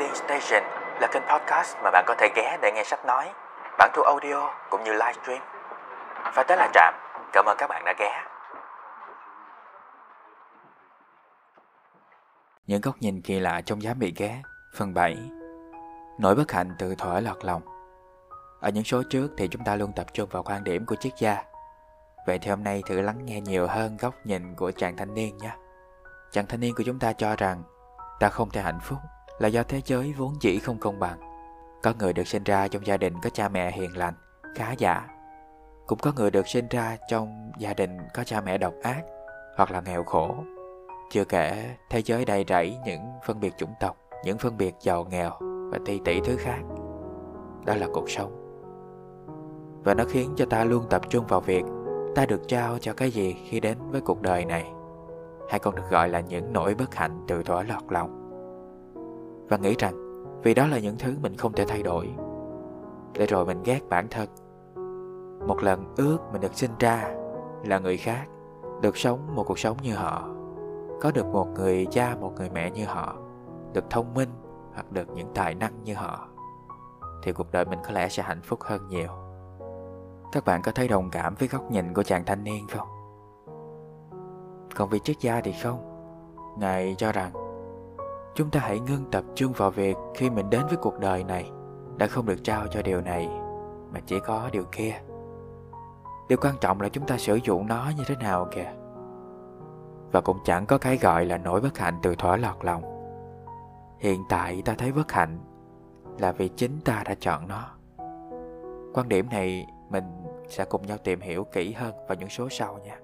Reading Station là kênh podcast mà bạn có thể ghé để nghe sách nói, bản thu audio cũng như livestream. Và tới là Trạm, cảm ơn các bạn đã ghé. Những góc nhìn kỳ lạ trong giá bị ghé, phần 7 Nỗi bất hạnh từ thỏa lọt lòng Ở những số trước thì chúng ta luôn tập trung vào quan điểm của triết gia Vậy thì hôm nay thử lắng nghe nhiều hơn góc nhìn của chàng thanh niên nhé. Chàng thanh niên của chúng ta cho rằng Ta không thể hạnh phúc là do thế giới vốn dĩ không công bằng. Có người được sinh ra trong gia đình có cha mẹ hiền lành, khá giả. Cũng có người được sinh ra trong gia đình có cha mẹ độc ác hoặc là nghèo khổ. Chưa kể thế giới đầy rẫy những phân biệt chủng tộc, những phân biệt giàu nghèo và tỷ tỷ thứ khác. Đó là cuộc sống. Và nó khiến cho ta luôn tập trung vào việc ta được trao cho cái gì khi đến với cuộc đời này hay còn được gọi là những nỗi bất hạnh từ thuở lọt lòng và nghĩ rằng vì đó là những thứ mình không thể thay đổi. Để rồi mình ghét bản thân. Một lần ước mình được sinh ra là người khác, được sống một cuộc sống như họ, có được một người cha, một người mẹ như họ, được thông minh hoặc được những tài năng như họ, thì cuộc đời mình có lẽ sẽ hạnh phúc hơn nhiều. Các bạn có thấy đồng cảm với góc nhìn của chàng thanh niên không? Còn vị triết gia thì không? Ngài cho rằng chúng ta hãy ngưng tập trung vào việc khi mình đến với cuộc đời này. Đã không được trao cho điều này, mà chỉ có điều kia. Điều quan trọng là chúng ta sử dụng nó như thế nào kìa. Và cũng chẳng có cái gọi là nỗi bất hạnh từ thỏa lọt lòng. Hiện tại ta thấy bất hạnh là vì chính ta đã chọn nó. Quan điểm này mình sẽ cùng nhau tìm hiểu kỹ hơn vào những số sau nha.